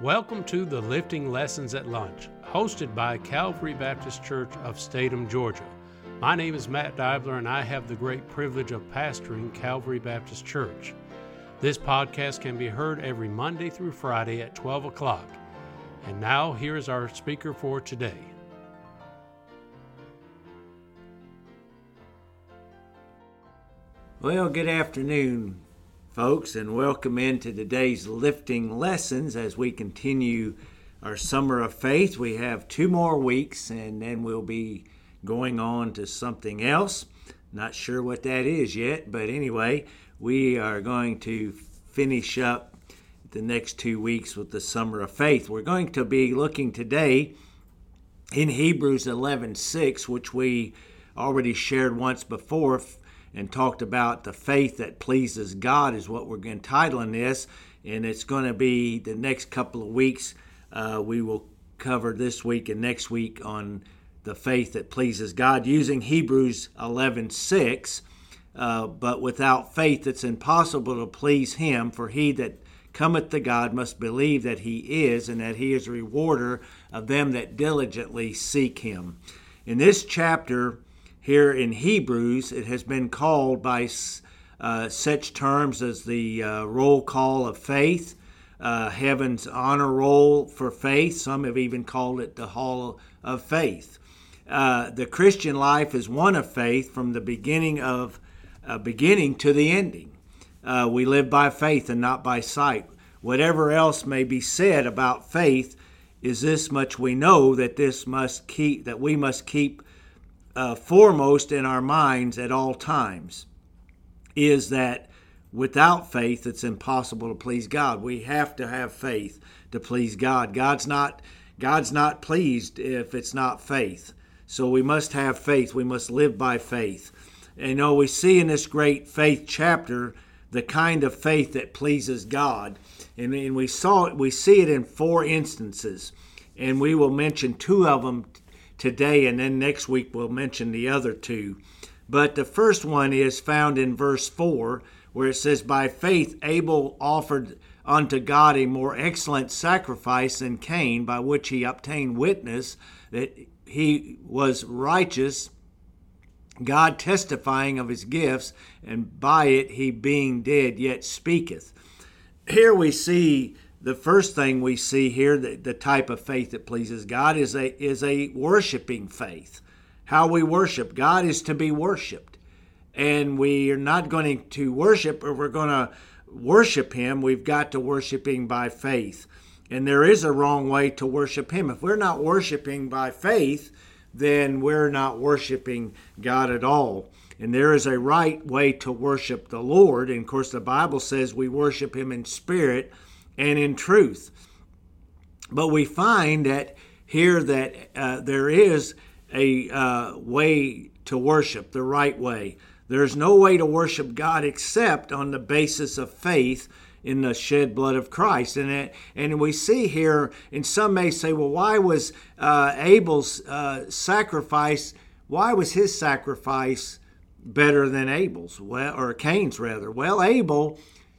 Welcome to the Lifting Lessons at Lunch, hosted by Calvary Baptist Church of Statham, Georgia. My name is Matt Dibler, and I have the great privilege of pastoring Calvary Baptist Church. This podcast can be heard every Monday through Friday at 12 o'clock. And now, here is our speaker for today. Well, good afternoon, folks, and welcome into today's lifting lessons as we continue our summer of faith. We have two more weeks, and then we'll be going on to something else. Not sure what that is yet, but anyway, we are going to finish up the next two weeks with the summer of faith. We're going to be looking today in Hebrews 11:6, which we already shared once before and talked about the faith that pleases God, is what we're entitling this. And it's going to be the next couple of weeks. Uh, we will cover this week and next week on the faith that pleases God using Hebrews 11 6. Uh, but without faith, it's impossible to please Him, for he that cometh to God must believe that He is, and that He is a rewarder of them that diligently seek Him. In this chapter, here in Hebrews, it has been called by uh, such terms as the uh, roll call of faith, uh, heaven's honor roll for faith. Some have even called it the hall of faith. Uh, the Christian life is one of faith from the beginning of uh, beginning to the ending. Uh, we live by faith and not by sight. Whatever else may be said about faith, is this much we know that this must keep that we must keep uh, foremost in our minds at all times is that without faith it's impossible to please God. We have to have faith to please God. God's not God's not pleased if it's not faith. So we must have faith. We must live by faith. And you know, we see in this great faith chapter the kind of faith that pleases God. And, and we saw it, we see it in four instances. And we will mention two of them today, and then next week we'll mention the other two. But the first one is found in verse 4, where it says, By faith Abel offered unto God a more excellent sacrifice than Cain, by which he obtained witness that he was righteous, God testifying of his gifts, and by it he being dead yet speaketh. Here we see the first thing we see here, the, the type of faith that pleases God, is a is a worshiping faith. How we worship God is to be worshipped, and we are not going to worship, or we're going to worship Him. We've got to worship Him by faith, and there is a wrong way to worship Him. If we're not worshiping by faith, then we're not worshiping God at all. And there is a right way to worship the Lord. And of course, the Bible says we worship Him in spirit and in truth. But we find that here that uh, there is a uh, way to worship, the right way. There's no way to worship God except on the basis of faith in the shed blood of Christ. And, it, and we see here, and some may say, well, why was uh, Abel's uh, sacrifice, why was his sacrifice better than Abel's? Well, or Cain's rather. Well, Abel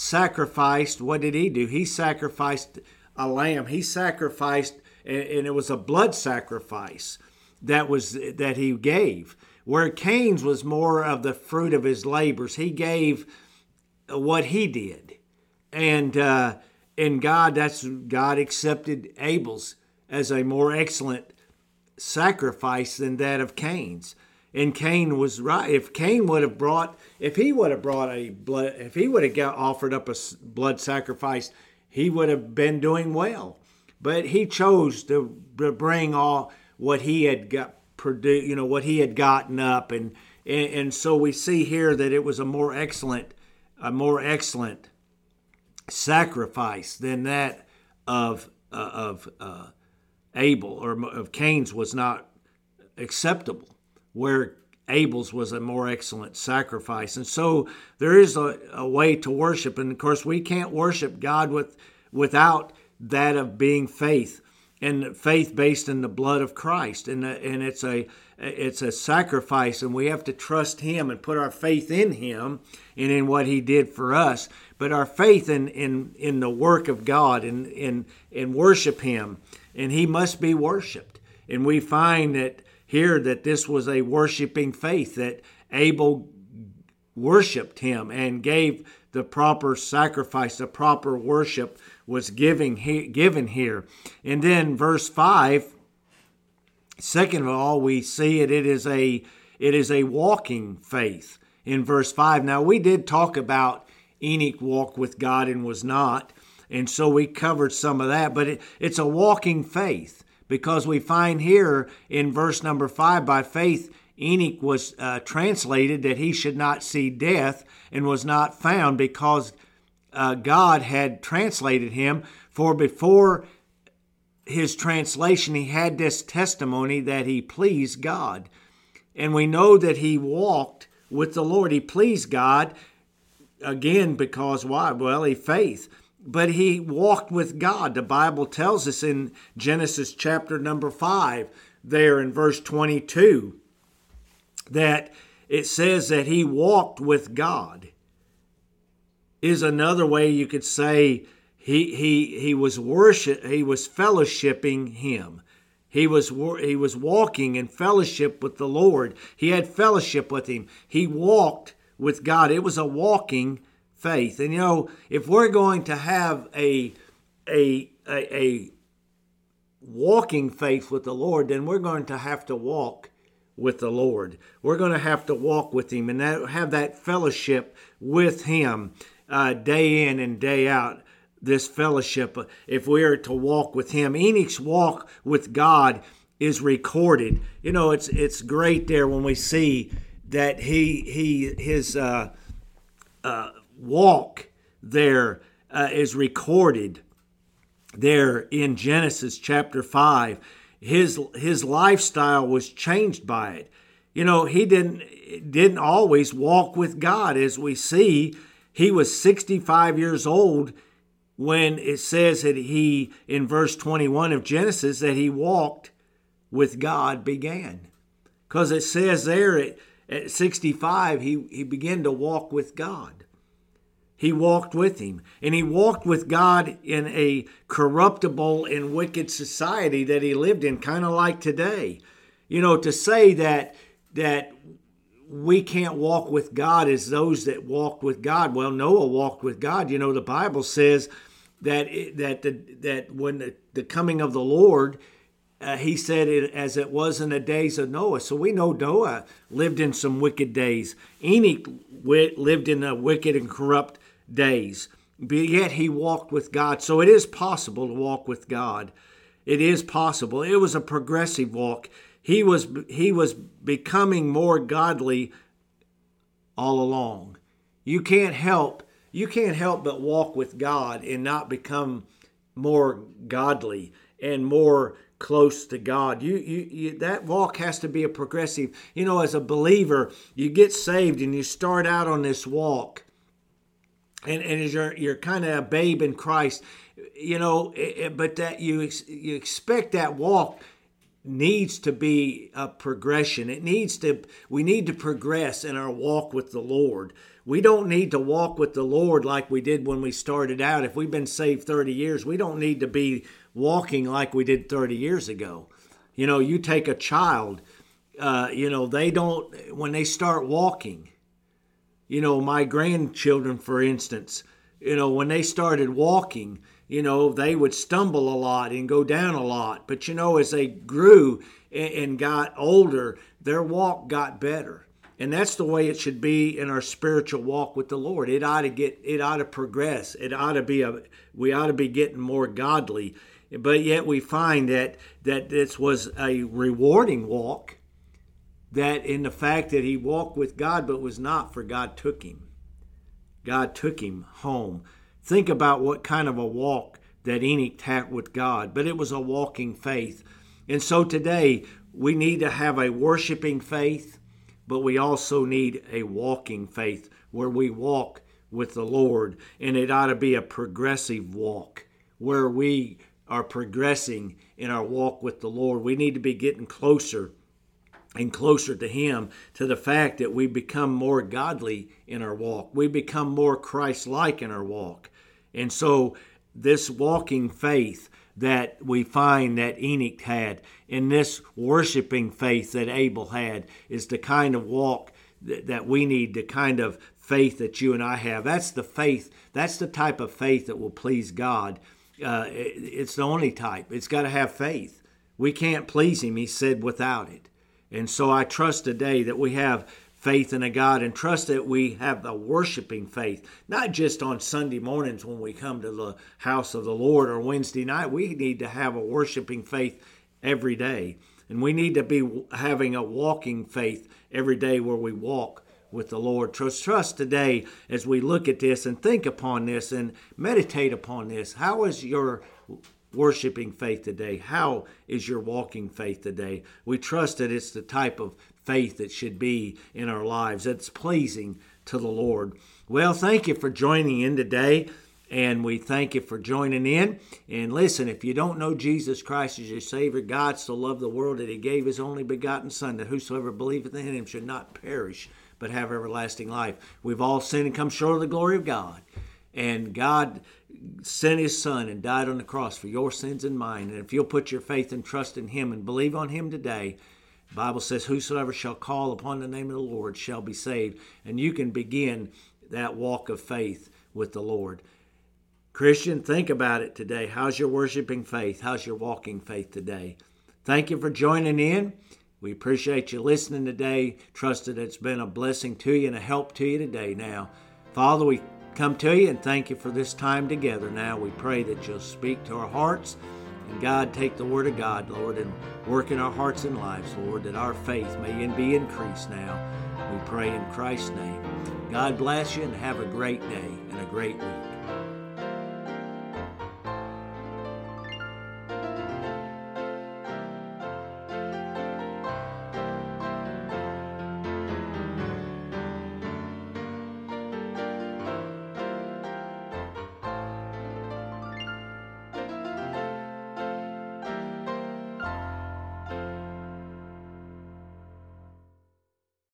sacrificed, what did he do? He sacrificed a lamb. He sacrificed, and it was a blood sacrifice that was that he gave. Where Cain's was more of the fruit of his labors. He gave what he did, and uh, and God, that's God accepted Abel's as a more excellent sacrifice than that of Cain's. And Cain was right. If Cain would have brought, if he would have brought a blood, if he would have got offered up a blood sacrifice, he would have been doing well. But he chose to bring all what he had got produced, you know, what he had gotten up, and, and and so we see here that it was a more excellent, a more excellent sacrifice than that of uh, of uh, Abel or of Cain's was not acceptable where Abel's was a more excellent sacrifice. And so there is a, a, way to worship. And of course, we can't worship God with, without that of being faith. and faith based in the blood of Christ, and and it's a it's a sacrifice, and we have to trust Him and put our faith in Him and in what He did for us. But our faith in in in the work of God and in in worship Him, and He must be worshipped. And we find that here that this was a worshiping faith that Abel worshiped Him and gave the proper sacrifice, the proper worship was giving he, given here. And then verse 5 second of all we see it it is a it is a walking faith in verse 5. Now we did talk about Enoch walked with God and was not. And so we covered some of that, but it, it's a walking faith because we find here in verse number 5 by faith Enoch was uh, translated that he should not see death and was not found because uh, God had translated him. For before his translation, he had this testimony that he pleased God. And we know that he walked with the Lord. He pleased God again because why? Well, he faith. But he walked with God. The Bible tells us in Genesis chapter number 5, there in verse 22 that it says that he walked with God is another way you could say he he he was worship he was fellowshipping him. He was he was walking in fellowship with the Lord. He had fellowship with him. He walked with God. It was a walking faith and you know if we're going to have a a a, a walking faith with the Lord then we're going to have to walk with the Lord. We're going to have to walk with Him and that, have that fellowship with Him uh, day in and day out. This fellowship, if we are to walk with Him, Enoch's walk with God is recorded. You know, it's it's great there when we see that he he his uh, uh, walk there uh, is recorded there in Genesis chapter five his his lifestyle was changed by it. You know, he didn't didn't always walk with God as we see. He was 65 years old when it says that he in verse 21 of Genesis that he walked with God began. Cuz it says there at, at 65 he he began to walk with God he walked with him. And he walked with God in a corruptible and wicked society that he lived in, kind of like today. You know, to say that that we can't walk with God as those that walked with God. Well, Noah walked with God. You know, the Bible says that it, that the, that when the, the coming of the Lord, uh, he said it as it was in the days of Noah. So we know Noah lived in some wicked days. Enoch lived in a wicked and corrupt days, but yet he walked with God. So it is possible to walk with God. It is possible. It was a progressive walk. He was he was becoming more godly all along. You can't help you can't help but walk with God and not become more godly and more close to God. You, you, you, that walk has to be a progressive. You know, as a believer, you get saved and you start out on this walk, and, and as you're you're kind of a babe in Christ, you know, it, but that you you expect that walk needs to be a progression. It needs to we need to progress in our walk with the Lord. We don't need to walk with the Lord like we did when we started out. If we've been saved 30 years, we don't need to be walking like we did 30 years ago. You know, you take a child, uh, you know, they don't when they start walking, you know, my grandchildren, for instance, you know, when they started walking, you know, they would stumble a lot and go down a lot. But, you know, as they grew and got older, their walk got better. And that's the way it should be in our spiritual walk with the Lord. It ought to get, it ought to progress. It ought to be a, we ought to be getting more godly. But yet we find that that this was a rewarding walk that in the fact that he walked with God but was not, for God took him. God took him home. Think about what kind of a walk that Enoch had with God, but it was a walking faith. And so today we need to have a worshiping faith, but we also need a walking faith where we walk with the Lord. And it ought to be a progressive walk where we are progressing in our walk with the Lord. We need to be getting closer and closer to Him to the fact that we become more godly in our walk. We become more Christ like in our walk. And so, this walking faith that we find that Enoch had and this worshiping faith that Abel had is the kind of walk that, we need, the kind of faith that you and I have. That's the faith, that's the type of faith that will please God. Uh, it, it's the only type. It's got to have faith. We can't please Him, He said, without it. And so I trust today that we have faith in a God and trust that we have the worshiping faith, not just on Sunday mornings when we come to the house of the Lord or Wednesday night. We need to have a worshiping faith every day. And we need to be having a walking faith every day where we walk with the Lord. Trust, trust today as we look at this and think upon this and meditate upon this. How is your worshiping faith today? How is your walking faith today? We trust that it's the type of faith that should be in our lives that's pleasing to the Lord. Well, thank you for joining in today. And we thank you for joining in. And listen, if you don't know Jesus Christ as your Savior, God so loved the world that He gave His only begotten Son, that whosoever believeth in Him should not perish, but have everlasting life. We've all sinned and come short of the glory of God. And God sent his son and died on the cross for your sins and mine. And if you'll put your faith and trust in him and believe on him today, Bible says, Whosoever shall call upon the name of the Lord shall be saved. And you can begin that walk of faith with the Lord. Christian, think about it today. How's your worshiping faith? How's your walking faith today? Thank you for joining in. We appreciate you listening today. Trust that it's been a blessing to you and a help to you today. Now, Father, we come to you and thank you for this time together. Now we pray that you'll speak to our hearts. And God, take the word of God, Lord, and work in our hearts and lives, Lord, that our faith may be increased now. We pray in Christ's name. God bless you and have a great day and a great week.